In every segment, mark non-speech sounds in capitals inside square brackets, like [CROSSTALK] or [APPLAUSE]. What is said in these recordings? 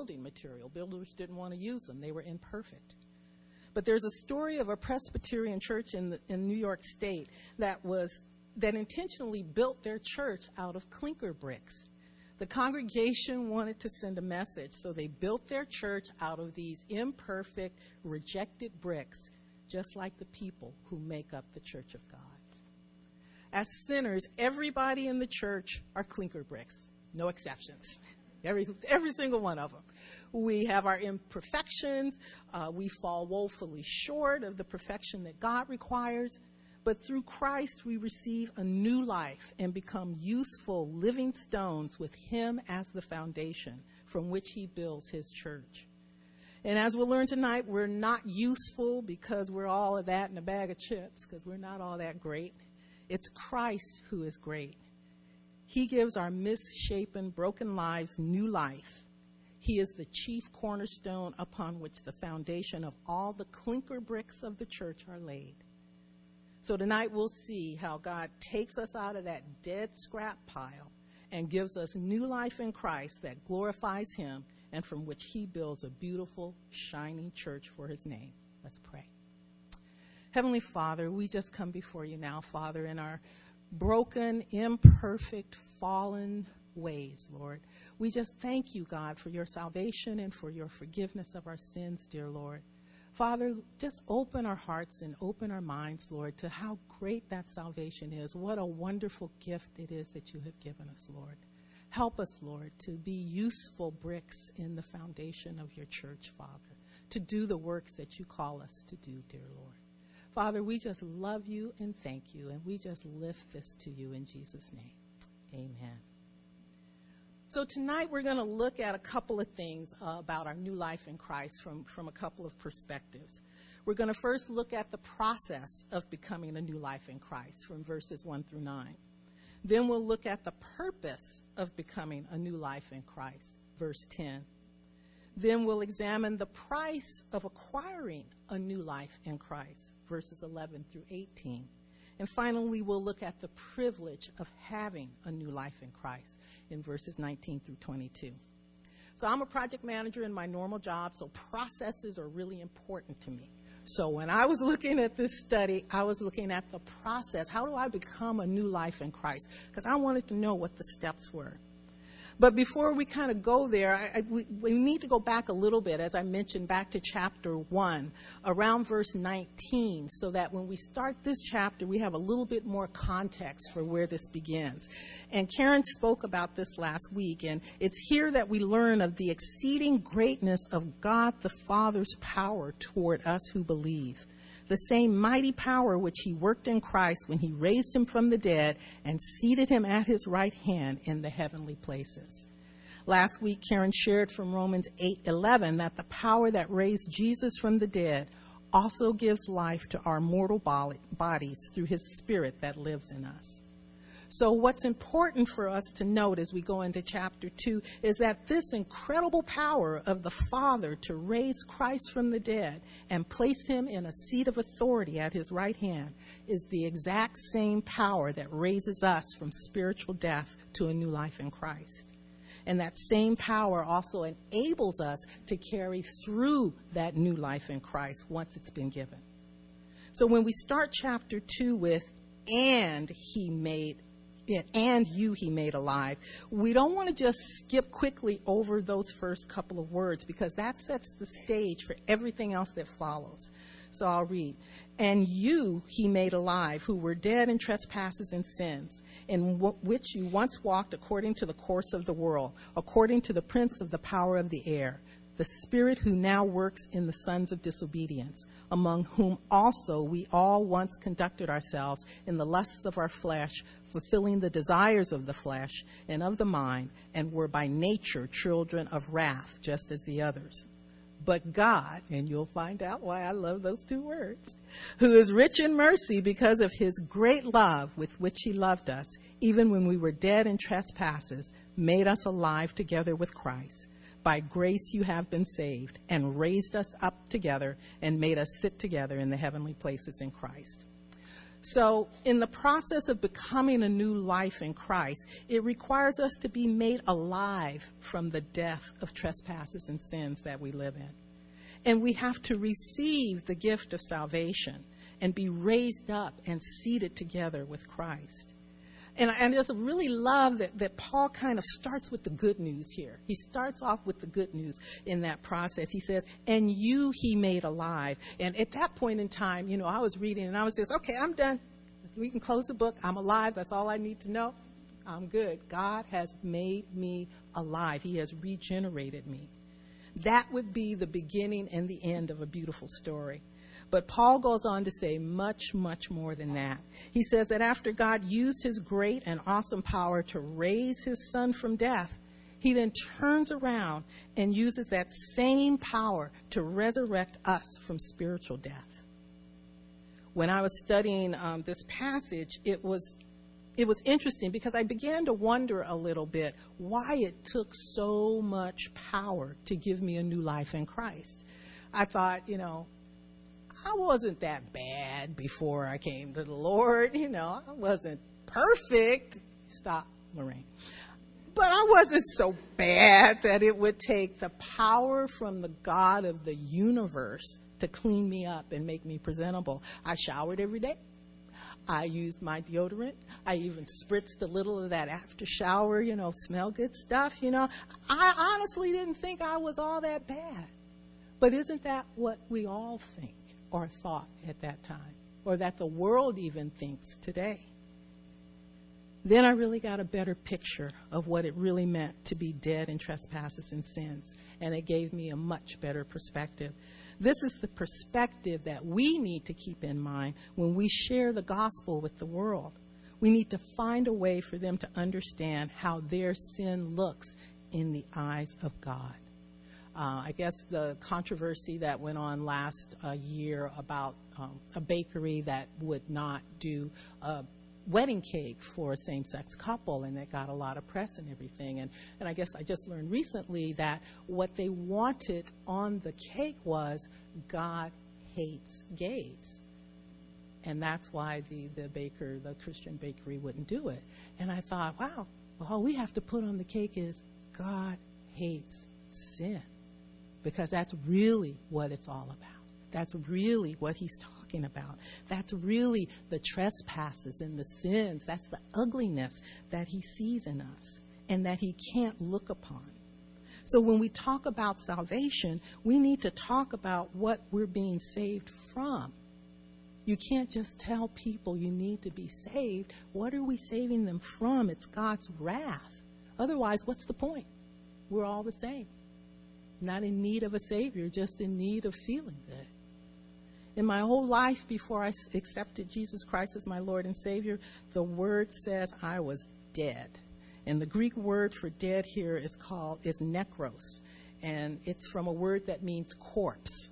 building material. Builders didn't want to use them, they were imperfect. But there's a story of a Presbyterian church in, the, in New York State that was that intentionally built their church out of clinker bricks. The congregation wanted to send a message, so they built their church out of these imperfect, rejected bricks, just like the people who make up the church of God. As sinners, everybody in the church are clinker bricks, no exceptions. [LAUGHS] Every, every single one of them. We have our imperfections. Uh, we fall woefully short of the perfection that God requires. But through Christ, we receive a new life and become useful living stones with Him as the foundation from which He builds His church. And as we'll learn tonight, we're not useful because we're all of that in a bag of chips, because we're not all that great. It's Christ who is great. He gives our misshapen, broken lives new life. He is the chief cornerstone upon which the foundation of all the clinker bricks of the church are laid. So tonight we'll see how God takes us out of that dead scrap pile and gives us new life in Christ that glorifies Him and from which He builds a beautiful, shining church for His name. Let's pray. Heavenly Father, we just come before you now, Father, in our broken, imperfect, fallen ways, Lord. We just thank you, God, for your salvation and for your forgiveness of our sins, dear Lord. Father, just open our hearts and open our minds, Lord, to how great that salvation is. What a wonderful gift it is that you have given us, Lord. Help us, Lord, to be useful bricks in the foundation of your church, Father, to do the works that you call us to do, dear Lord. Father, we just love you and thank you, and we just lift this to you in Jesus' name. Amen. So, tonight we're going to look at a couple of things uh, about our new life in Christ from, from a couple of perspectives. We're going to first look at the process of becoming a new life in Christ from verses 1 through 9. Then we'll look at the purpose of becoming a new life in Christ, verse 10. Then we'll examine the price of acquiring a new life in Christ, verses 11 through 18. And finally, we'll look at the privilege of having a new life in Christ in verses 19 through 22. So I'm a project manager in my normal job, so processes are really important to me. So when I was [LAUGHS] looking at this study, I was looking at the process. How do I become a new life in Christ? Because I wanted to know what the steps were. But before we kind of go there, I, I, we, we need to go back a little bit, as I mentioned, back to chapter 1, around verse 19, so that when we start this chapter, we have a little bit more context for where this begins. And Karen spoke about this last week, and it's here that we learn of the exceeding greatness of God the Father's power toward us who believe the same mighty power which he worked in Christ when he raised him from the dead and seated him at his right hand in the heavenly places. Last week Karen shared from Romans 8:11 that the power that raised Jesus from the dead also gives life to our mortal bodies through his spirit that lives in us. So, what's important for us to note as we go into chapter 2 is that this incredible power of the Father to raise Christ from the dead and place him in a seat of authority at his right hand is the exact same power that raises us from spiritual death to a new life in Christ. And that same power also enables us to carry through that new life in Christ once it's been given. So when we start chapter 2 with, and he made and you he made alive. We don't want to just skip quickly over those first couple of words because that sets the stage for everything else that follows. So I'll read. And you he made alive, who were dead in trespasses and sins, in w- which you once walked according to the course of the world, according to the prince of the power of the air the Spirit who now works in the sons of disobedience, among whom also we all once conducted ourselves in the lusts of our flesh, fulfilling the desires of the flesh and of the mind, and were by nature children of wrath, just as the others. But God, and you'll find out why I love those two words, who is rich in mercy because of his great love with which he loved us, even when we were dead in trespasses, made us alive together with Christ. By grace you have been saved, and raised us up together and made us sit together in the heavenly places in Christ. So, in the process of becoming a new life in Christ, it requires us to be made alive from the death of trespasses and sins that we live in. And we have to receive the gift of salvation and be raised up and seated together with Christ. And I, just really love that, that Paul kind of starts with the good news here. He starts off with the good news in that process. He says, And you he made alive. And at that point in time, you know, I was reading and I was just, okay, I'm done. We can close the book. I'm alive. That's all I need to know. I'm good. God has made me alive, He has regenerated me. That would be the beginning and the end of a beautiful story. But Paul goes on to say much, much more than that. He says that after God used his great and awesome power to raise his son from death, he then turns around and uses that same power to resurrect us from spiritual death. When I was studying um, this passage, it was it was interesting because I began to wonder a little bit why it took so much power to give me a new life in Christ. I thought, you know, I wasn't that bad before I came to the Lord. You know, I wasn't perfect. Stop, Lorraine. But I wasn't so bad that it would take the power from the God of the universe to clean me up and make me presentable. I showered every day. I used my deodorant. I even spritzed a little of that after shower, you know, smell good stuff, you know. I honestly didn't think I was all that bad. But isn't that what we all think? Or thought at that time, or that the world even thinks today. Then I really got a better picture of what it really meant to be dead in trespasses and sins, and it gave me a much better perspective. This is the perspective that we need to keep in mind when we share the gospel with the world. We need to find a way for them to understand how their sin looks in the eyes of God. Uh, I guess the controversy that went on last uh, year about um, a bakery that would not do a wedding cake for a same sex couple, and that got a lot of press and everything. And, and I guess I just learned recently that what they wanted on the cake was God hates gays. And that's why the, the baker, the Christian bakery, wouldn't do it. And I thought, wow, well, all we have to put on the cake is God hates sin because that's really what it's all about. That's really what he's talking about. That's really the trespasses and the sins. That's the ugliness that he sees in us and that he can't look upon. So when we talk about salvation, we need to talk about what we're being saved from. You can't just tell people you need to be saved. What are we saving them from? It's God's wrath. Otherwise, what's the point? We're all the same not in need of a Savior, just in need of feeling good. In my whole life before I accepted Jesus Christ as my Lord and Savior, the word says I was dead. And the Greek word for dead here is called is necros, and it's from a word that means corpse.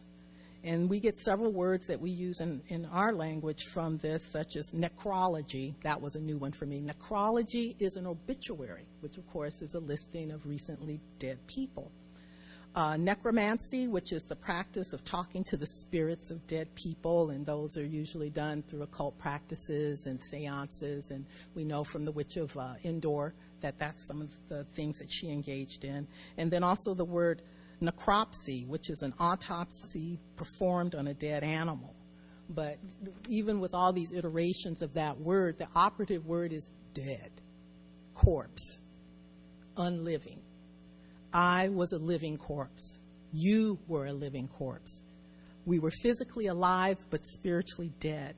And we get several words that we use in, in our language from this, such as necrology. That was a new one for me. Necrology is an obituary, which, of course, is a listing of recently dead people uh, necromancy, which is the practice of talking to the spirits of dead people, and those are usually done through occult practices and seances. And we know from the Witch of uh, Endor that that's some of the things that she engaged in. And then also the word necropsy, which is an autopsy performed on a dead animal. But even with all these iterations of that word, the operative word is dead, corpse, unliving. I was a living corpse. You were a living corpse. We were physically alive, but spiritually dead.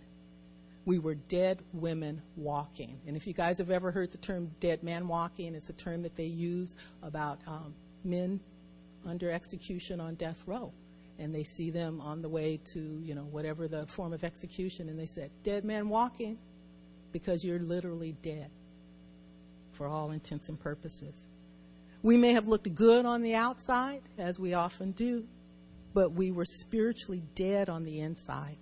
We were dead women walking. And if you guys have ever heard the term dead man walking, it's a term that they use about um, men under execution on death row. And they see them on the way to, you know, whatever the form of execution, and they said, Dead man walking, because you're literally dead for all intents and purposes. We may have looked good on the outside, as we often do, but we were spiritually dead on the inside.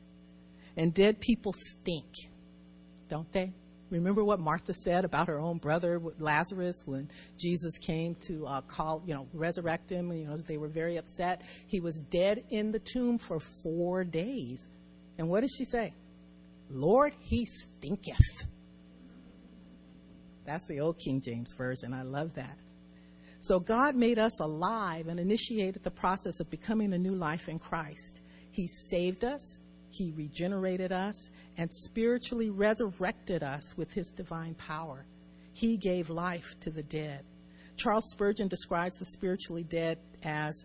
And dead people stink, don't they? Remember what Martha said about her own brother Lazarus when Jesus came to uh, call, you know, resurrect him. You know, they were very upset. He was dead in the tomb for four days. And what did she say? Lord, he stinketh. That's the old King James Version. I love that. So God made us alive and initiated the process of becoming a new life in Christ. He saved us, He regenerated us, and spiritually resurrected us with His divine power. He gave life to the dead. Charles Spurgeon describes the spiritually dead as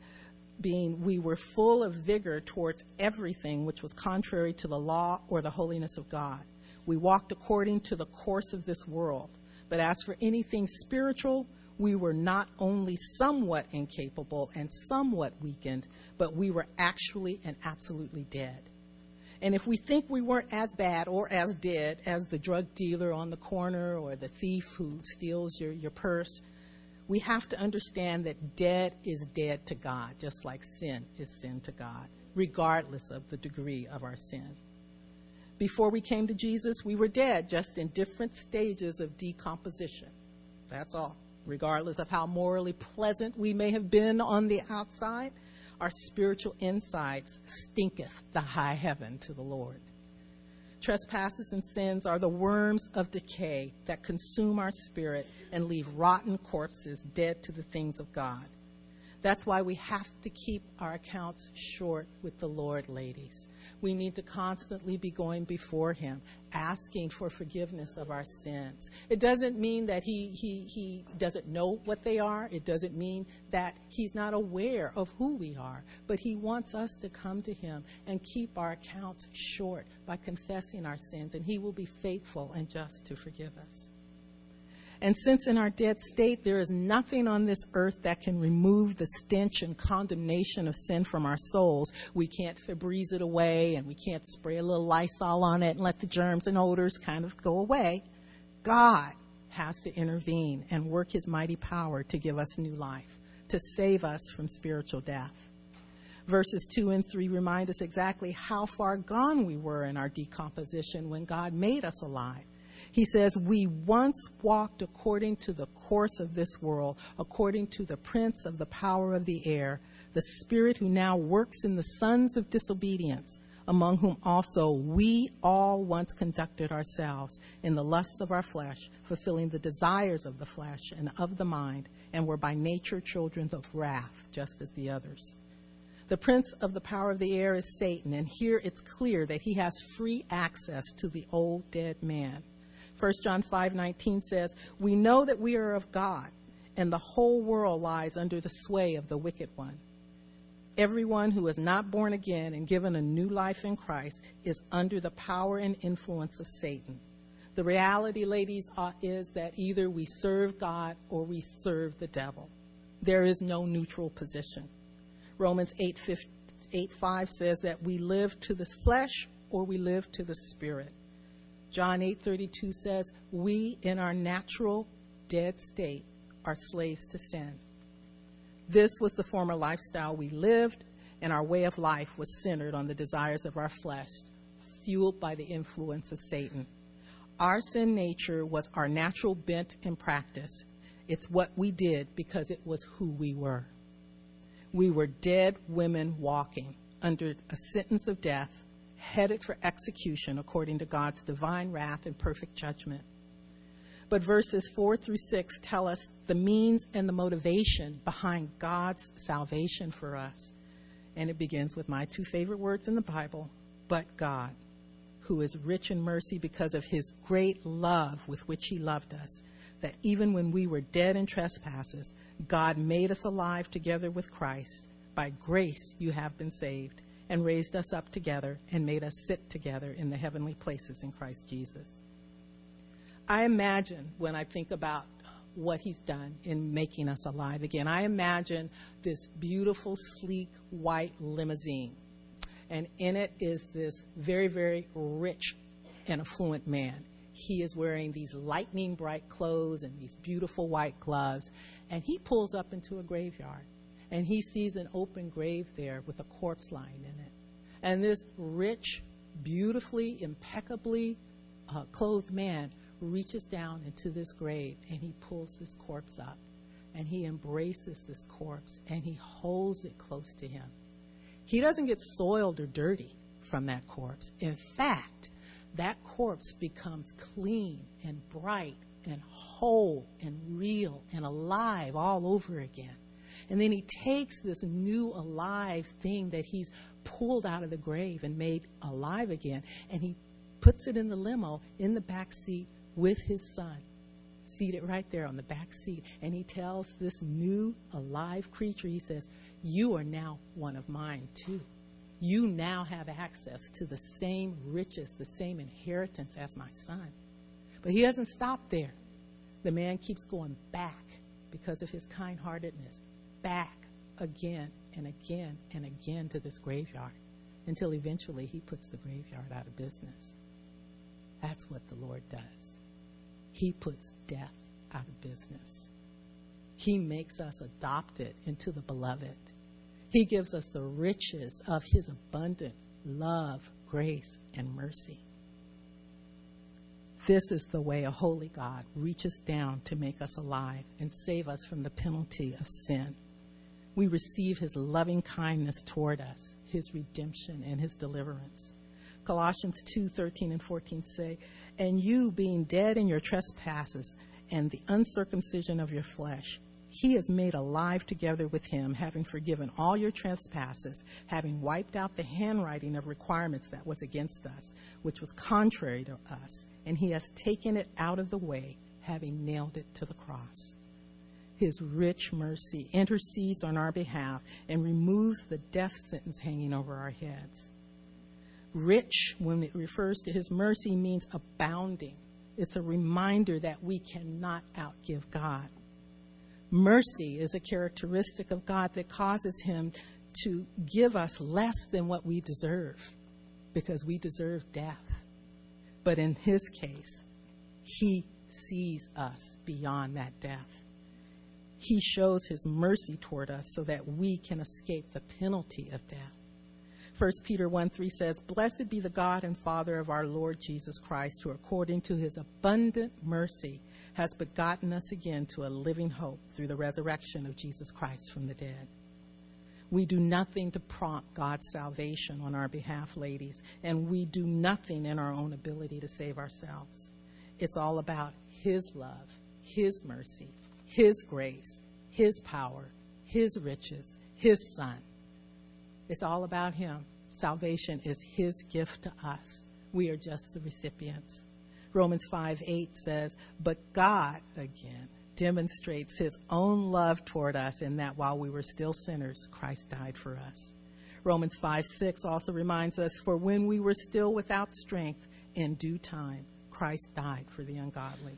being we were full of vigor towards everything which was contrary to the law or the holiness of God. We walked according to the course of this world. But as for anything spiritual, we were not only somewhat incapable and somewhat weakened, but we were actually and absolutely dead. And if we think we weren't as bad or as dead as the drug dealer on the corner or the thief who steals your, your purse, we have to understand that dead is dead to God, just like sin is sin to God, regardless of the degree of our sin. Before we came to Jesus, we were dead, just in different stages of decomposition. That's all. Regardless of how morally pleasant we may have been on the outside, our spiritual insides stinketh the high heaven to the Lord. Trespasses and sins are the worms of decay that consume our spirit and leave rotten corpses dead to the things of God. That's why we have to keep our accounts short with the Lord, ladies. We need to constantly be going before Him, asking for forgiveness of our sins. It doesn't mean that he, he, he doesn't know what they are, it doesn't mean that He's not aware of who we are, but He wants us to come to Him and keep our accounts short by confessing our sins, and He will be faithful and just to forgive us. And since in our dead state there is nothing on this earth that can remove the stench and condemnation of sin from our souls, we can't Febreze it away and we can't spray a little Lysol on it and let the germs and odors kind of go away. God has to intervene and work his mighty power to give us new life, to save us from spiritual death. Verses 2 and 3 remind us exactly how far gone we were in our decomposition when God made us alive. He says, We once walked according to the course of this world, according to the prince of the power of the air, the spirit who now works in the sons of disobedience, among whom also we all once conducted ourselves in the lusts of our flesh, fulfilling the desires of the flesh and of the mind, and were by nature children of wrath, just as the others. The prince of the power of the air is Satan, and here it's clear that he has free access to the old dead man. 1 John 5:19 says, "We know that we are of God, and the whole world lies under the sway of the wicked one." Everyone who is not born again and given a new life in Christ is under the power and influence of Satan. The reality, ladies, uh, is that either we serve God or we serve the devil. There is no neutral position. Romans 8, 5, 8 5 says that we live to the flesh or we live to the spirit. John 8:32 says, "We in our natural dead state are slaves to sin." This was the former lifestyle we lived, and our way of life was centered on the desires of our flesh, fueled by the influence of Satan. Our sin nature was our natural bent and practice. It's what we did because it was who we were. We were dead women walking under a sentence of death headed for execution according to God's divine wrath and perfect judgment. But verses 4 through 6 tell us the means and the motivation behind God's salvation for us. And it begins with my two favorite words in the Bible, but God, who is rich in mercy because of his great love with which he loved us, that even when we were dead in trespasses, God made us alive together with Christ. By grace you have been saved and raised us up together and made us sit together in the heavenly places in Christ Jesus. I imagine when I think about what he's done in making us alive again, I imagine this beautiful, sleek, white limousine. And in it is this very, very rich and affluent man. He is wearing these lightning bright clothes and these beautiful white gloves. And he pulls up into a graveyard and he sees an open grave there with a corpse lying in it. And this rich, beautifully, impeccably uh, clothed man reaches down into this grave and he pulls this corpse up and he embraces this corpse and he holds it close to him. He doesn't get soiled or dirty from that corpse. In fact, that corpse becomes clean and bright and whole and real and alive all over again. And then he takes this new alive thing that he's pulled out of the grave and made alive again, and he puts it in the limo in the back seat with his son, seated right there on the back seat. And he tells this new alive creature, he says, You are now one of mine too. You now have access to the same riches, the same inheritance as my son. But he doesn't stop there. The man keeps going back because of his kind heartedness, back again and again and again to this graveyard until eventually he puts the graveyard out of business. That's what the Lord does. He puts death out of business. He makes us adopted into the beloved. He gives us the riches of his abundant love, grace, and mercy. This is the way a holy God reaches down to make us alive and save us from the penalty of sin. We receive his loving kindness toward us, his redemption, and his deliverance. Colossians 2 13 and 14 say, And you, being dead in your trespasses and the uncircumcision of your flesh, he is made alive together with him, having forgiven all your trespasses, having wiped out the handwriting of requirements that was against us, which was contrary to us, and he has taken it out of the way, having nailed it to the cross. His rich mercy intercedes on our behalf and removes the death sentence hanging over our heads. Rich, when it refers to his mercy, means abounding. It's a reminder that we cannot outgive God. Mercy is a characteristic of God that causes him to give us less than what we deserve because we deserve death. But in his case, he sees us beyond that death. He shows his mercy toward us so that we can escape the penalty of death. 1 Peter 1 3 says, Blessed be the God and Father of our Lord Jesus Christ, who according to his abundant mercy has begotten us again to a living hope through the resurrection of Jesus Christ from the dead. We do nothing to prompt God's salvation on our behalf, ladies, and we do nothing in our own ability to save ourselves. It's all about His love, His mercy, His grace, His power, His riches, His Son. It's all about Him. Salvation is His gift to us. We are just the recipients. Romans 5 8 says, But God, again, demonstrates His own love toward us in that while we were still sinners, Christ died for us. Romans 5 6 also reminds us, For when we were still without strength, in due time, Christ died for the ungodly.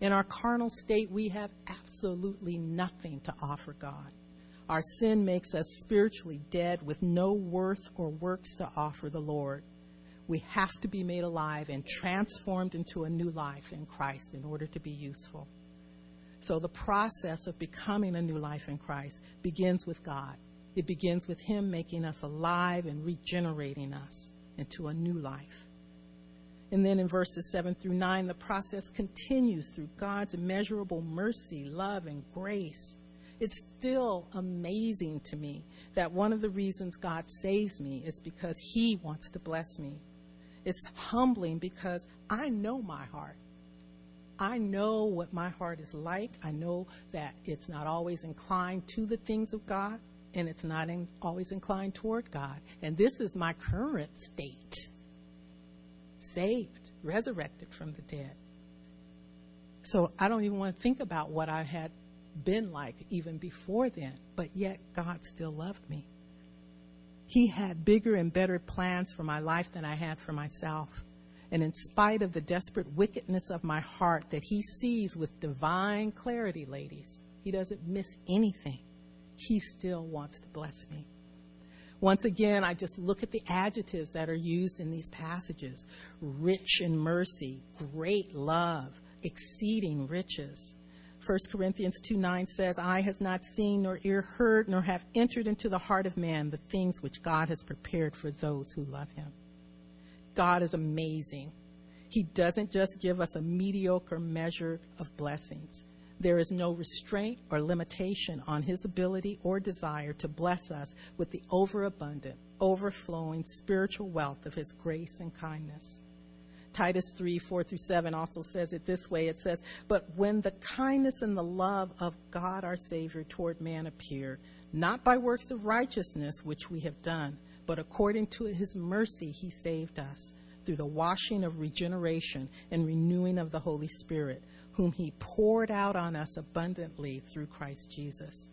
In our carnal state, we have absolutely nothing to offer God. Our sin makes us spiritually dead with no worth or works to offer the Lord. We have to be made alive and transformed into a new life in Christ in order to be useful. So the process of becoming a new life in Christ begins with God. It begins with Him making us alive and regenerating us into a new life. And then in verses 7 through 9, the process continues through God's immeasurable mercy, love, and grace it's still amazing to me that one of the reasons God saves me is because He wants to bless me. It's humbling because I know my heart. I know what my heart is like. I know that it's not always inclined to the things of God, and it's not in, always inclined toward God. And this is my current state saved, resurrected from the dead. So I don't even want to think about what I had been like even before then, but yet God still loved me. He had bigger and better plans for my life than I had for myself. And in spite of the desperate wickedness of my heart that He sees with divine clarity, ladies, He doesn't miss anything. He still wants to bless me. Once again, I just look at the adjectives that are used in these passages rich in mercy, great love, exceeding riches. 1 Corinthians 2 9 says, Eye has not seen, nor ear heard, nor have entered into the heart of man the things which God has prepared for those who love him. God is amazing. He doesn't just give us a mediocre measure of blessings. There is no restraint or limitation on his ability or desire to bless us with the overabundant, overflowing spiritual wealth of his grace and kindness. Titus 3 4 through 7 also says it this way it says, But when the kindness and the love of God our Savior toward man appeared, not by works of righteousness which we have done, but according to his mercy he saved us through the washing of regeneration and renewing of the Holy Spirit, whom he poured out on us abundantly through Christ Jesus.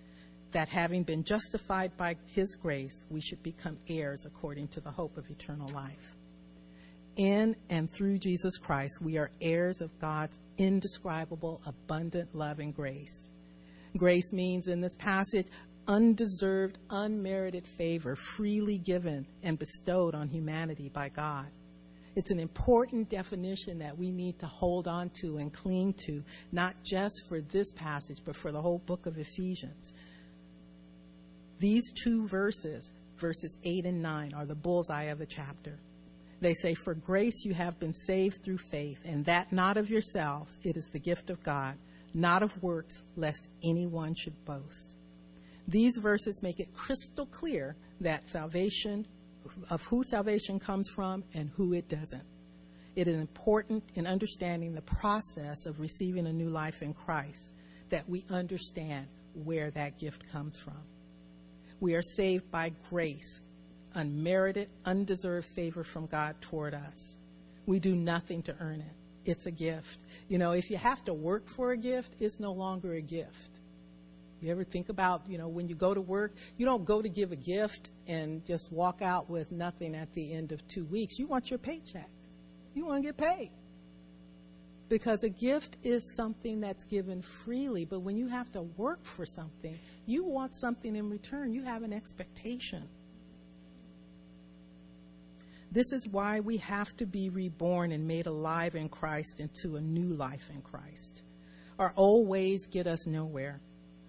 That having been justified by his grace, we should become heirs according to the hope of eternal life. In and through Jesus Christ, we are heirs of God's indescribable, abundant love and grace. Grace means in this passage undeserved, unmerited favor freely given and bestowed on humanity by God. It's an important definition that we need to hold on to and cling to, not just for this passage, but for the whole book of Ephesians. These two verses, verses 8 and 9, are the bullseye of the chapter. They say, For grace you have been saved through faith, and that not of yourselves, it is the gift of God, not of works, lest anyone should boast. These verses make it crystal clear that salvation, of who salvation comes from and who it doesn't. It is important in understanding the process of receiving a new life in Christ that we understand where that gift comes from. We are saved by grace, unmerited, undeserved favor from God toward us. We do nothing to earn it. It's a gift. You know, if you have to work for a gift, it's no longer a gift. You ever think about, you know, when you go to work, you don't go to give a gift and just walk out with nothing at the end of two weeks. You want your paycheck. You want to get paid. Because a gift is something that's given freely, but when you have to work for something, you want something in return. You have an expectation. This is why we have to be reborn and made alive in Christ into a new life in Christ. Our old ways get us nowhere.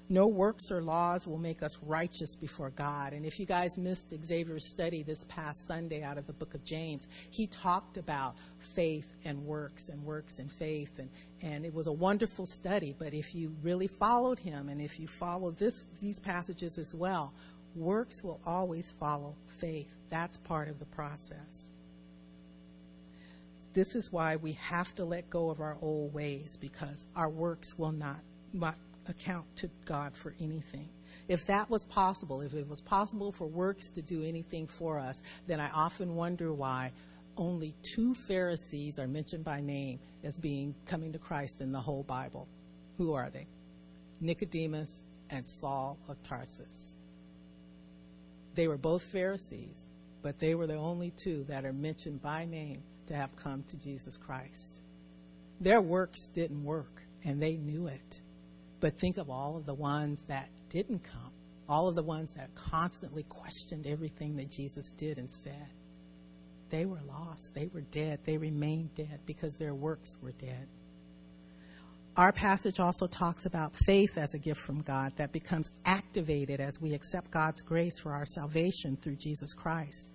No works or laws will make us righteous before God. And if you guys missed Xavier's study this past Sunday out of the book of James, he talked about faith and works and works and faith. And, and it was a wonderful study. But if you really followed him and if you follow this, these passages as well, works will always follow faith. That's part of the process. This is why we have to let go of our old ways because our works will not, not account to God for anything. If that was possible, if it was possible for works to do anything for us, then I often wonder why only two Pharisees are mentioned by name as being coming to Christ in the whole Bible. Who are they? Nicodemus and Saul of Tarsus. They were both Pharisees, but they were the only two that are mentioned by name to have come to Jesus Christ. Their works didn't work, and they knew it. But think of all of the ones that didn't come, all of the ones that constantly questioned everything that Jesus did and said. They were lost. They were dead. They remained dead because their works were dead. Our passage also talks about faith as a gift from God that becomes activated as we accept God's grace for our salvation through Jesus Christ.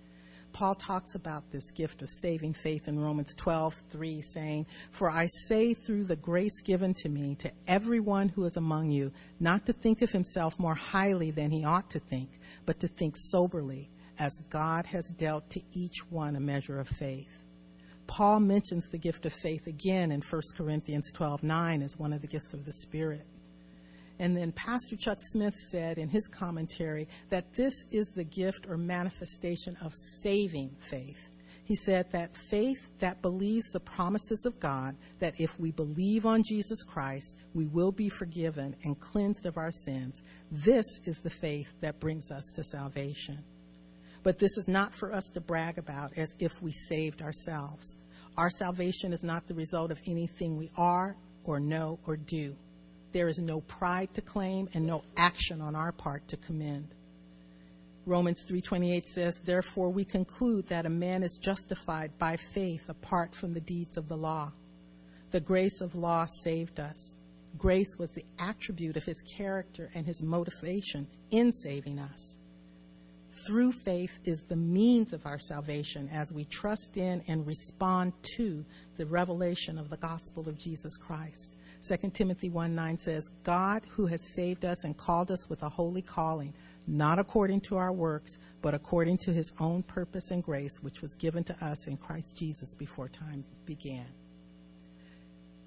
Paul talks about this gift of saving faith in Romans 12:3 saying, "For I say through the grace given to me to everyone who is among you, not to think of himself more highly than he ought to think, but to think soberly, as God has dealt to each one a measure of faith." Paul mentions the gift of faith again in 1 Corinthians 12:9 as one of the gifts of the Spirit. And then Pastor Chuck Smith said in his commentary that this is the gift or manifestation of saving faith. He said that faith that believes the promises of God, that if we believe on Jesus Christ, we will be forgiven and cleansed of our sins. This is the faith that brings us to salvation. But this is not for us to brag about as if we saved ourselves. Our salvation is not the result of anything we are or know or do. There is no pride to claim and no action on our part to commend. Romans 3:28 says, "Therefore we conclude that a man is justified by faith apart from the deeds of the law. The grace of law saved us. Grace was the attribute of his character and his motivation in saving us. Through faith is the means of our salvation as we trust in and respond to the revelation of the gospel of Jesus Christ. 2 Timothy 1 9 says, God who has saved us and called us with a holy calling, not according to our works, but according to his own purpose and grace, which was given to us in Christ Jesus before time began.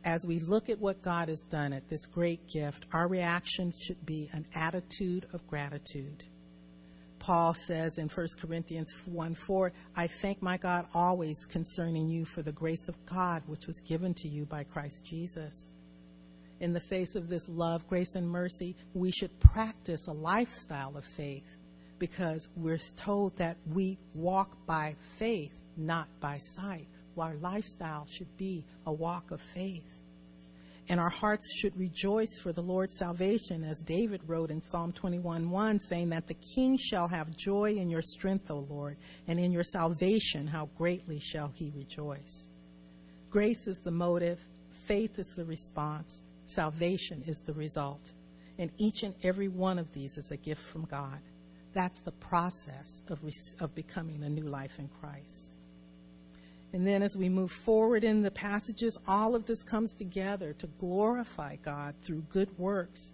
As we look at what God has done at this great gift, our reaction should be an attitude of gratitude. Paul says in 1 Corinthians 1 4, I thank my God always concerning you for the grace of God which was given to you by Christ Jesus in the face of this love, grace, and mercy, we should practice a lifestyle of faith because we're told that we walk by faith, not by sight. Our lifestyle should be a walk of faith. And our hearts should rejoice for the Lord's salvation, as David wrote in Psalm 21 1, saying that the king shall have joy in your strength, O Lord, and in your salvation, how greatly shall he rejoice. Grace is the motive, faith is the response, Salvation is the result. And each and every one of these is a gift from God. That's the process of, of becoming a new life in Christ. And then as we move forward in the passages, all of this comes together to glorify God through good works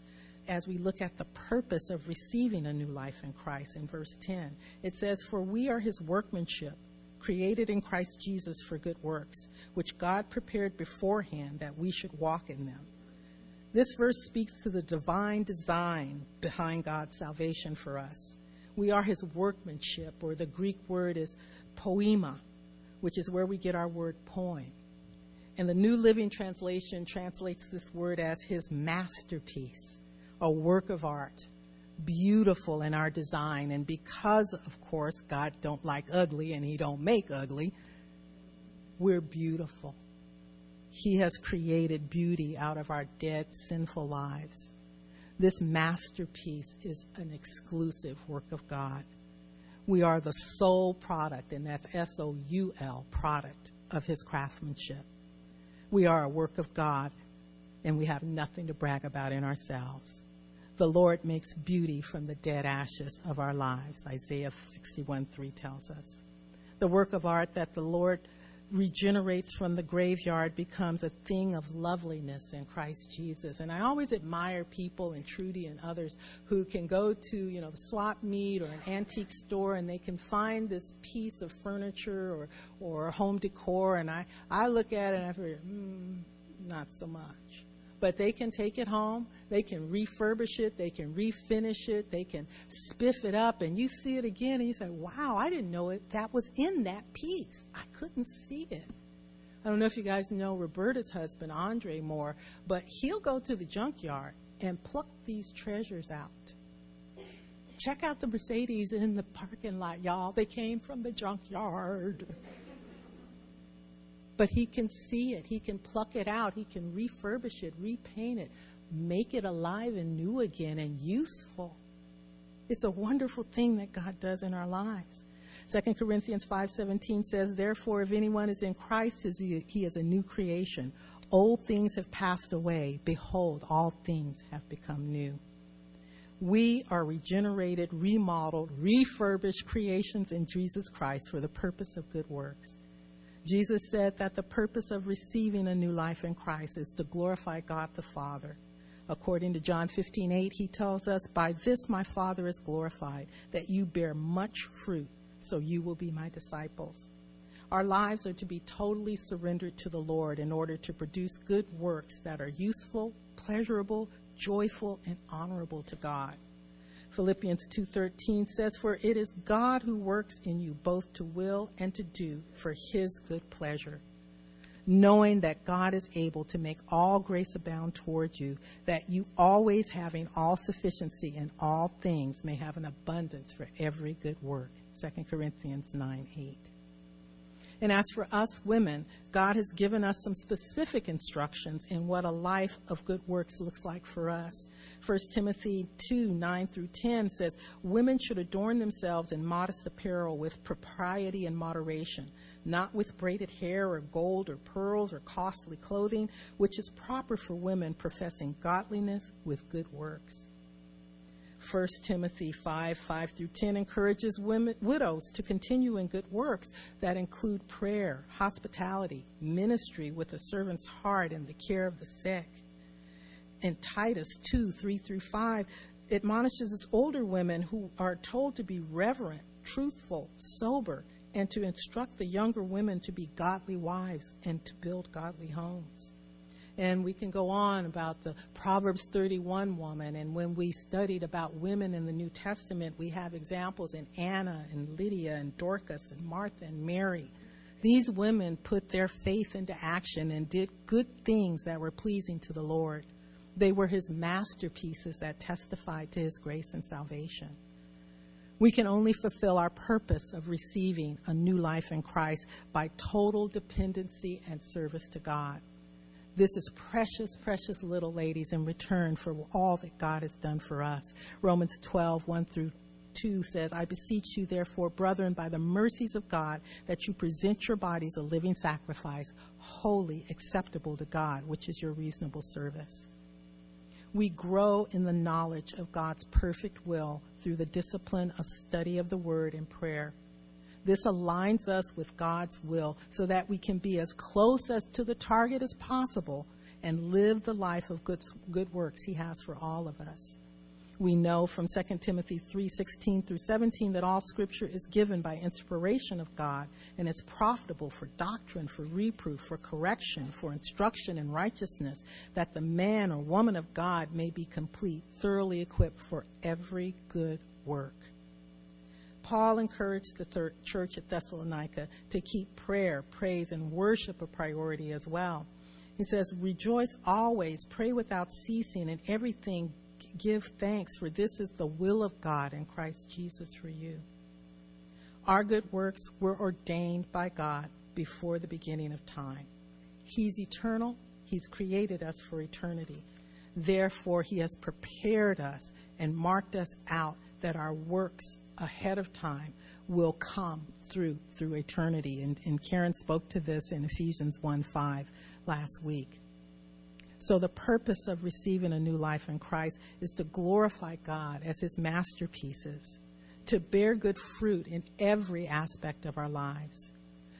as we look at the purpose of receiving a new life in Christ in verse 10. It says, For we are his workmanship, created in Christ Jesus for good works, which God prepared beforehand that we should walk in them. This verse speaks to the divine design behind God's salvation for us. We are his workmanship, or the Greek word is poema, which is where we get our word poem. And the New Living Translation translates this word as his masterpiece, a work of art, beautiful in our design. And because, of course, God don't like ugly and he don't make ugly, we're beautiful. He has created beauty out of our dead, sinful lives. This masterpiece is an exclusive work of God. We are the sole product, and that's S O U L, product of His craftsmanship. We are a work of God, and we have nothing to brag about in ourselves. The Lord makes beauty from the dead ashes of our lives, Isaiah 61 3 tells us. The work of art that the Lord regenerates from the graveyard becomes a thing of loveliness in Christ Jesus. And I always admire people, and Trudy and others, who can go to, you know, the swap meet or an antique store and they can find this piece of furniture or, or home decor. And I, I look at it and I feel, mm, not so much but they can take it home, they can refurbish it, they can refinish it, they can spiff it up, and you see it again, and you say, Wow, I didn't know it that was in that piece. I couldn't see it. I don't know if you guys know Roberta's husband, Andre Moore, but he'll go to the junkyard and pluck these treasures out. Check out the Mercedes in the parking lot, y'all. They came from the junkyard but he can see it, he can pluck it out, he can refurbish it, repaint it, make it alive and new again and useful. It's a wonderful thing that God does in our lives. 2 Corinthians 5:17 says, "Therefore if anyone is in Christ, he is a new creation. Old things have passed away; behold, all things have become new." We are regenerated, remodeled, refurbished creations in Jesus Christ for the purpose of good works. Jesus said that the purpose of receiving a new life in Christ is to glorify God the Father. According to John 15, 8, he tells us, By this my Father is glorified, that you bear much fruit, so you will be my disciples. Our lives are to be totally surrendered to the Lord in order to produce good works that are useful, pleasurable, joyful, and honorable to God. Philippians 2:13 says for it is God who works in you both to will and to do for his good pleasure knowing that God is able to make all grace abound toward you that you always having all sufficiency in all things may have an abundance for every good work. 2 Corinthians 9:8 and as for us women, God has given us some specific instructions in what a life of good works looks like for us. 1 Timothy 2 9 through 10 says, Women should adorn themselves in modest apparel with propriety and moderation, not with braided hair or gold or pearls or costly clothing, which is proper for women professing godliness with good works. 1 Timothy 5 5 through 10 encourages women, widows to continue in good works that include prayer, hospitality, ministry with a servant's heart, and the care of the sick. And Titus 2 3 through 5 admonishes its older women who are told to be reverent, truthful, sober, and to instruct the younger women to be godly wives and to build godly homes. And we can go on about the Proverbs 31 woman. And when we studied about women in the New Testament, we have examples in Anna and Lydia and Dorcas and Martha and Mary. These women put their faith into action and did good things that were pleasing to the Lord. They were his masterpieces that testified to his grace and salvation. We can only fulfill our purpose of receiving a new life in Christ by total dependency and service to God. This is precious, precious little ladies in return for all that God has done for us. Romans 12, 1 through 2 says, I beseech you, therefore, brethren, by the mercies of God, that you present your bodies a living sacrifice, holy, acceptable to God, which is your reasonable service. We grow in the knowledge of God's perfect will through the discipline of study of the Word and prayer. This aligns us with God's will so that we can be as close as to the target as possible and live the life of good, good works He has for all of us. We know from 2 Timothy 3:16 through 17 that all scripture is given by inspiration of God and is profitable for doctrine, for reproof, for correction, for instruction in righteousness, that the man or woman of God may be complete, thoroughly equipped for every good work. Paul encouraged the church at Thessalonica to keep prayer, praise, and worship a priority as well. He says, Rejoice always, pray without ceasing, and everything give thanks, for this is the will of God in Christ Jesus for you. Our good works were ordained by God before the beginning of time. He's eternal, He's created us for eternity. Therefore, He has prepared us and marked us out that our works ahead of time will come through through eternity. And, and Karen spoke to this in Ephesians 1 5 last week. So, the purpose of receiving a new life in Christ is to glorify God as His masterpieces, to bear good fruit in every aspect of our lives,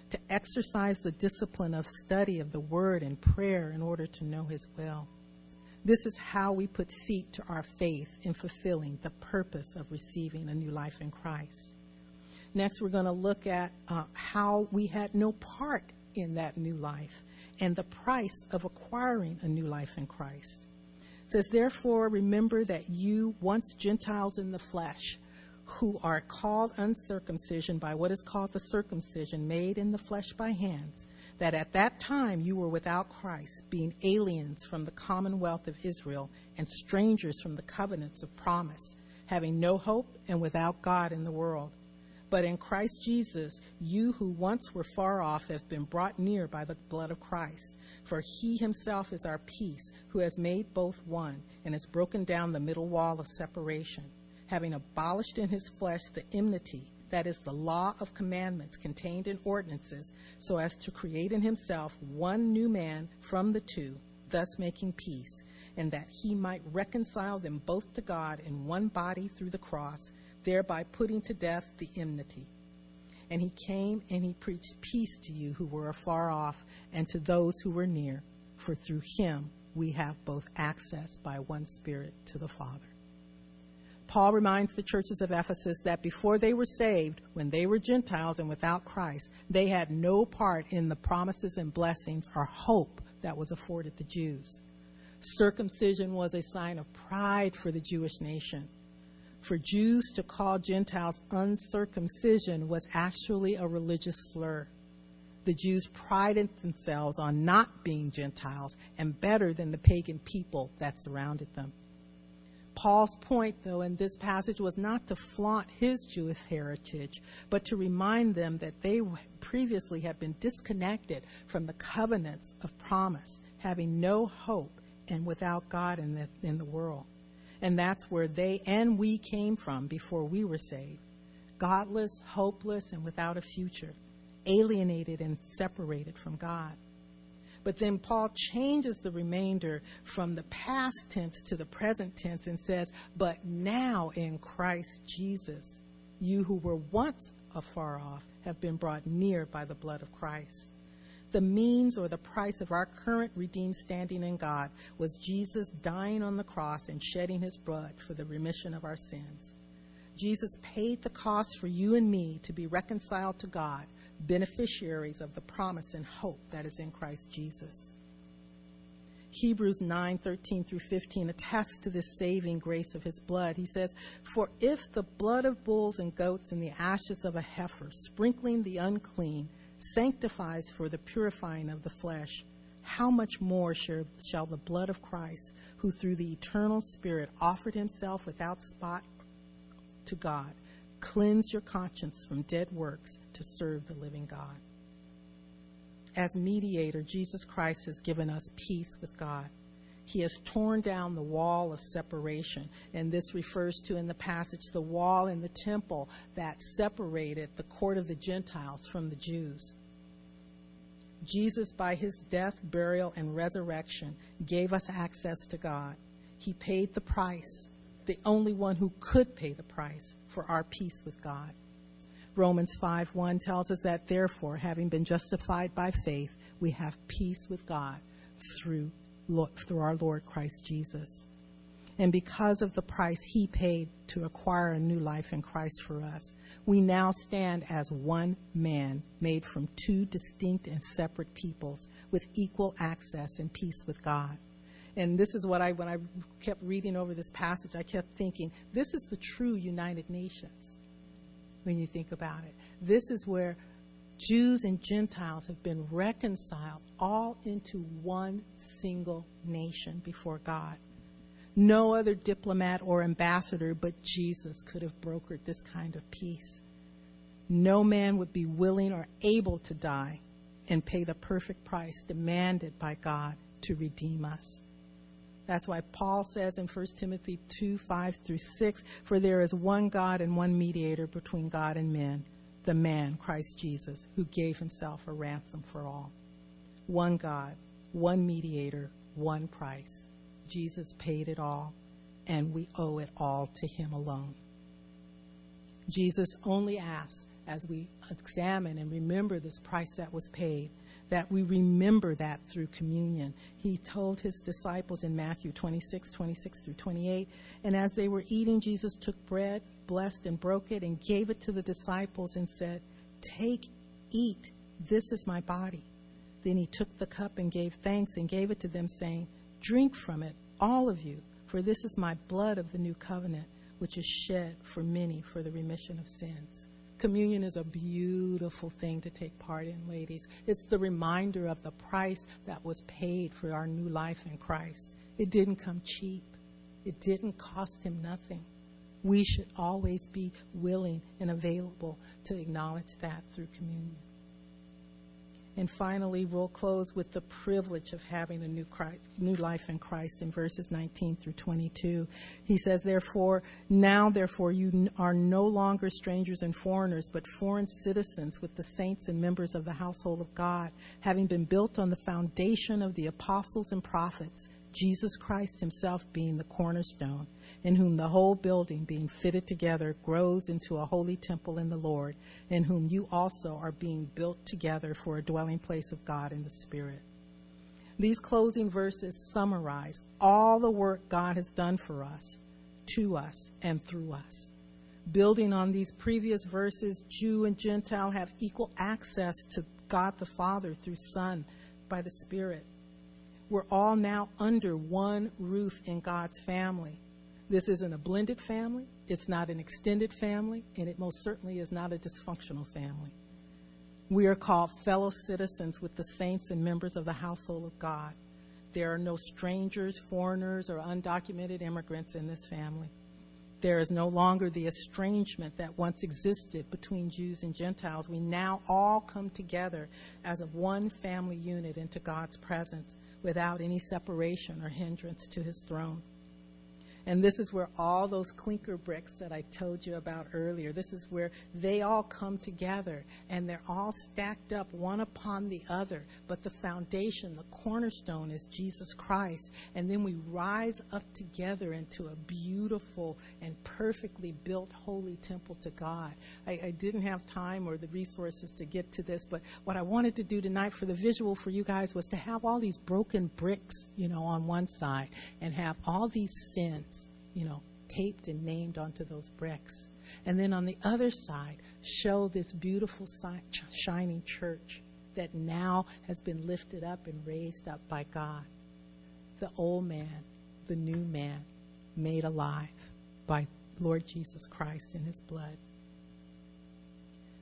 to exercise the discipline of study of the Word and prayer in order to know His will. This is how we put feet to our faith in fulfilling the purpose of receiving a new life in Christ. Next, we're going to look at uh, how we had no part in that new life and the price of acquiring a new life in Christ. It says, Therefore, remember that you, once Gentiles in the flesh, who are called uncircumcision by what is called the circumcision made in the flesh by hands, that at that time you were without Christ, being aliens from the commonwealth of Israel and strangers from the covenants of promise, having no hope and without God in the world. But in Christ Jesus, you who once were far off have been brought near by the blood of Christ. For he himself is our peace, who has made both one, and has broken down the middle wall of separation, having abolished in his flesh the enmity, that is, the law of commandments contained in ordinances, so as to create in himself one new man from the two, thus making peace, and that he might reconcile them both to God in one body through the cross thereby putting to death the enmity. And he came and he preached peace to you who were afar off and to those who were near, for through him we have both access by one Spirit to the Father. Paul reminds the churches of Ephesus that before they were saved, when they were Gentiles and without Christ, they had no part in the promises and blessings or hope that was afforded the Jews. Circumcision was a sign of pride for the Jewish nation for Jews to call Gentiles uncircumcision was actually a religious slur. The Jews prided themselves on not being Gentiles and better than the pagan people that surrounded them. Paul's point, though, in this passage was not to flaunt his Jewish heritage, but to remind them that they previously had been disconnected from the covenants of promise, having no hope and without God in the, in the world. And that's where they and we came from before we were saved. Godless, hopeless, and without a future, alienated and separated from God. But then Paul changes the remainder from the past tense to the present tense and says, But now in Christ Jesus, you who were once afar off have been brought near by the blood of Christ. The means or the price of our current redeemed standing in God was Jesus dying on the cross and shedding his blood for the remission of our sins. Jesus paid the cost for you and me to be reconciled to God, beneficiaries of the promise and hope that is in Christ Jesus. Hebrews 9 13 through 15 attests to this saving grace of his blood. He says, For if the blood of bulls and goats and the ashes of a heifer, sprinkling the unclean, sanctifies for the purifying of the flesh, how much more shall, shall the blood of Christ, who through the eternal Spirit offered himself without spot to God, cleanse your conscience from dead works to serve the living God? As mediator, Jesus Christ has given us peace with God. He has torn down the wall of separation. And this refers to in the passage the wall in the temple that separated the court of the Gentiles from the Jews. Jesus, by his death, burial, and resurrection, gave us access to God. He paid the price, the only one who could pay the price for our peace with God. Romans 5 1 tells us that, therefore, having been justified by faith, we have peace with God through, through our Lord Christ Jesus. And because of the price he paid to acquire a new life in Christ for us, we now stand as one man made from two distinct and separate peoples with equal access and peace with God. And this is what I, when I kept reading over this passage, I kept thinking, this is the true United Nations when you think about it. This is where Jews and Gentiles have been reconciled all into one single nation before God. No other diplomat or ambassador but Jesus could have brokered this kind of peace. No man would be willing or able to die and pay the perfect price demanded by God to redeem us. That's why Paul says in 1 Timothy 2 5 through 6 For there is one God and one mediator between God and men, the man, Christ Jesus, who gave himself a ransom for all. One God, one mediator, one price. Jesus paid it all, and we owe it all to him alone. Jesus only asks, as we examine and remember this price that was paid, that we remember that through communion. He told his disciples in Matthew 26, 26 through 28, and as they were eating, Jesus took bread, blessed and broke it, and gave it to the disciples and said, Take, eat, this is my body. Then he took the cup and gave thanks and gave it to them, saying, Drink from it, all of you, for this is my blood of the new covenant, which is shed for many for the remission of sins. Communion is a beautiful thing to take part in, ladies. It's the reminder of the price that was paid for our new life in Christ. It didn't come cheap, it didn't cost him nothing. We should always be willing and available to acknowledge that through communion. And finally, we'll close with the privilege of having a new, Christ, new life in Christ in verses 19 through 22. He says, Therefore, now, therefore, you are no longer strangers and foreigners, but foreign citizens with the saints and members of the household of God, having been built on the foundation of the apostles and prophets, Jesus Christ himself being the cornerstone in whom the whole building, being fitted together, grows into a holy temple in the Lord, in whom you also are being built together for a dwelling place of God in the Spirit. These closing verses summarize all the work God has done for us, to us, and through us. Building on these previous verses, Jew and Gentile have equal access to God the Father through Son by the Spirit. We're all now under one roof in God's family. This isn't a blended family, it's not an extended family, and it most certainly is not a dysfunctional family. We are called fellow citizens with the saints and members of the household of God. There are no strangers, foreigners, or undocumented immigrants in this family. There is no longer the estrangement that once existed between Jews and Gentiles. We now all come together as a one family unit into God's presence without any separation or hindrance to his throne. And this is where all those clinker bricks that I told you about earlier, this is where they all come together and they're all stacked up one upon the other. But the foundation, the cornerstone is Jesus Christ. And then we rise up together into a beautiful and perfectly built holy temple to God. I, I didn't have time or the resources to get to this, but what I wanted to do tonight for the visual for you guys was to have all these broken bricks, you know, on one side and have all these sins, you know, taped and named onto those bricks. And then on the other side, show this beautiful, shining church that now has been lifted up and raised up by God. The old man, the new man, made alive by Lord Jesus Christ in his blood.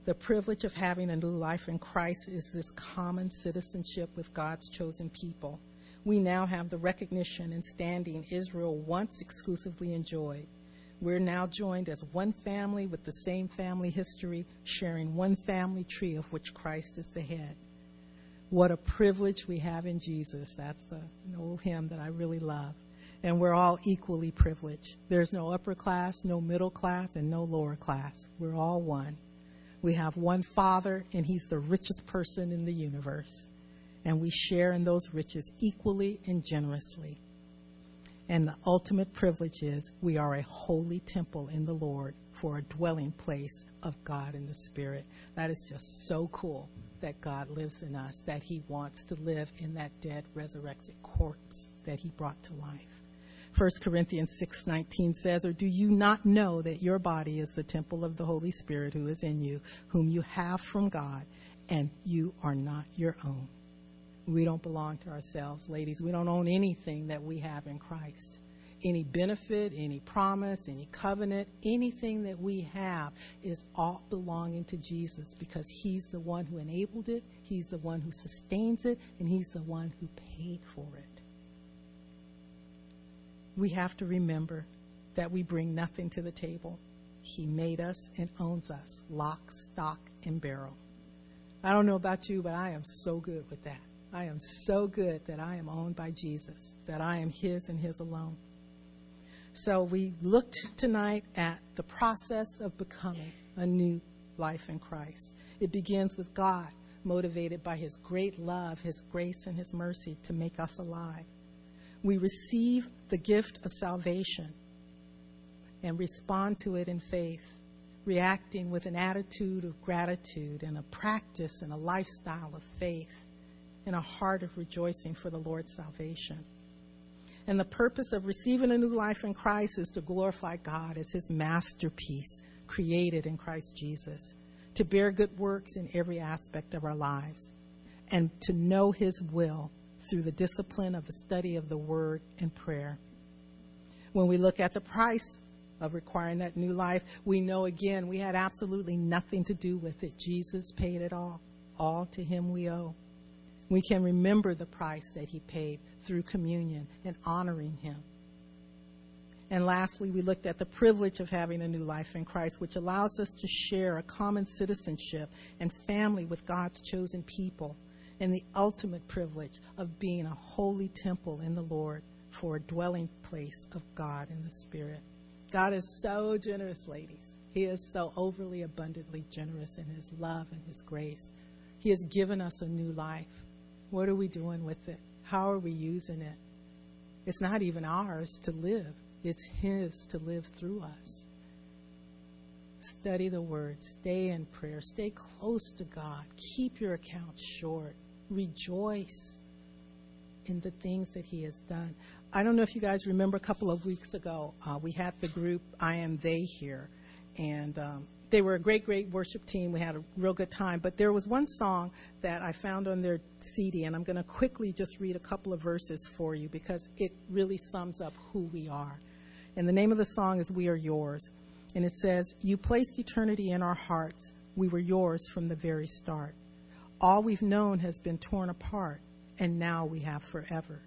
The privilege of having a new life in Christ is this common citizenship with God's chosen people. We now have the recognition and standing Israel once exclusively enjoyed. We're now joined as one family with the same family history, sharing one family tree of which Christ is the head. What a privilege we have in Jesus. That's a, an old hymn that I really love. And we're all equally privileged. There's no upper class, no middle class, and no lower class. We're all one. We have one Father, and He's the richest person in the universe. And we share in those riches equally and generously. And the ultimate privilege is we are a holy temple in the Lord for a dwelling place of God in the Spirit. That is just so cool that God lives in us, that He wants to live in that dead, resurrected corpse that He brought to life. 1 Corinthians 6:19 says, "Or do you not know that your body is the temple of the Holy Spirit who is in you, whom you have from God, and you are not your own?" We don't belong to ourselves, ladies. We don't own anything that we have in Christ. Any benefit, any promise, any covenant, anything that we have is all belonging to Jesus because He's the one who enabled it, He's the one who sustains it, and He's the one who paid for it we have to remember that we bring nothing to the table. He made us and owns us, lock, stock, and barrel. I don't know about you, but I am so good with that. I am so good that I am owned by Jesus, that I am His and His alone. So we looked tonight at the process of becoming a new life in Christ. It begins with God, motivated by His great love, His grace, and His mercy to make us alive we receive the gift of salvation and respond to it in faith, reacting with an attitude of gratitude and a practice and a lifestyle of faith and a heart of rejoicing for the Lord's salvation. And the purpose of receiving a new life in Christ is to glorify God as his masterpiece created in Christ Jesus, to bear good works in every aspect of our lives, and to know his will through the discipline of the study of the Word and prayer. When we look at the price of requiring that new life, we know again we had absolutely nothing to do with it. Jesus paid it all. All to Him we owe. We can remember the price that He paid through communion and honoring Him. And lastly, we looked at the privilege of having a new life in Christ, which allows us to share a common citizenship and family with God's chosen people and the ultimate privilege of being a holy temple in the Lord for a dwelling place of God in the Spirit. God is so generous, ladies. He is so overly abundantly generous in His love and His grace. He has given us a new life. What are we doing with it? How are we using it? It's not even ours to live, it's His to live through us. Study the Word, stay in prayer, stay close to God, keep your account short rejoice in the things that He has done. I don't know if you guys remember a couple of weeks ago, uh, we had the group I Am They here, and um, they were a great, great worship team. We had a real good time. But there was one song that I found on their CD, and I'm going to quickly just read a couple of verses for you because it really sums up who we are. And the name of the song is We Are Yours. And it says, You placed eternity in our hearts. We were yours from the very start. All we've known has been torn apart, and now we have forever.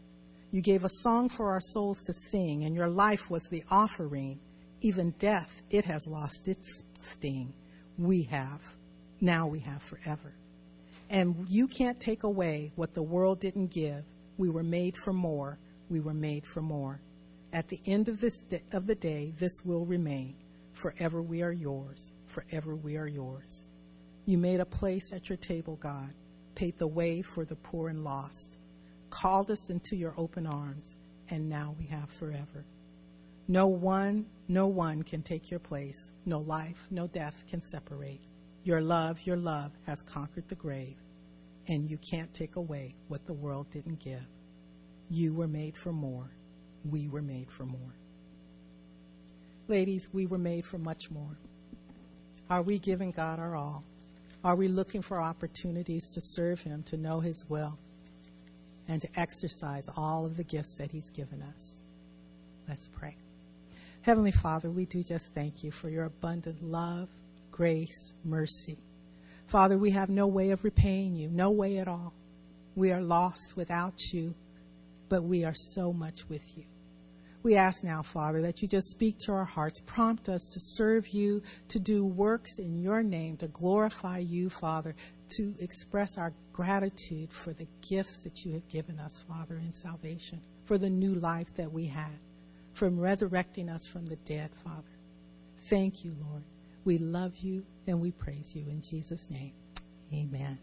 You gave a song for our souls to sing, and your life was the offering. Even death, it has lost its sting. We have. Now we have forever. And you can't take away what the world didn't give. We were made for more. We were made for more. At the end of, this da- of the day, this will remain. Forever we are yours. Forever we are yours. You made a place at your table, God, paid the way for the poor and lost, called us into your open arms, and now we have forever. No one, no one can take your place. No life, no death can separate. Your love, your love has conquered the grave, and you can't take away what the world didn't give. You were made for more. We were made for more. Ladies, we were made for much more. Are we giving God our all? Are we looking for opportunities to serve Him, to know His will, and to exercise all of the gifts that He's given us? Let's pray. Heavenly Father, we do just thank you for your abundant love, grace, mercy. Father, we have no way of repaying you, no way at all. We are lost without you, but we are so much with you. We ask now, Father, that you just speak to our hearts, prompt us to serve you, to do works in your name, to glorify you, Father, to express our gratitude for the gifts that you have given us, Father, in salvation, for the new life that we had, from resurrecting us from the dead, Father. Thank you, Lord. We love you and we praise you in Jesus' name. Amen.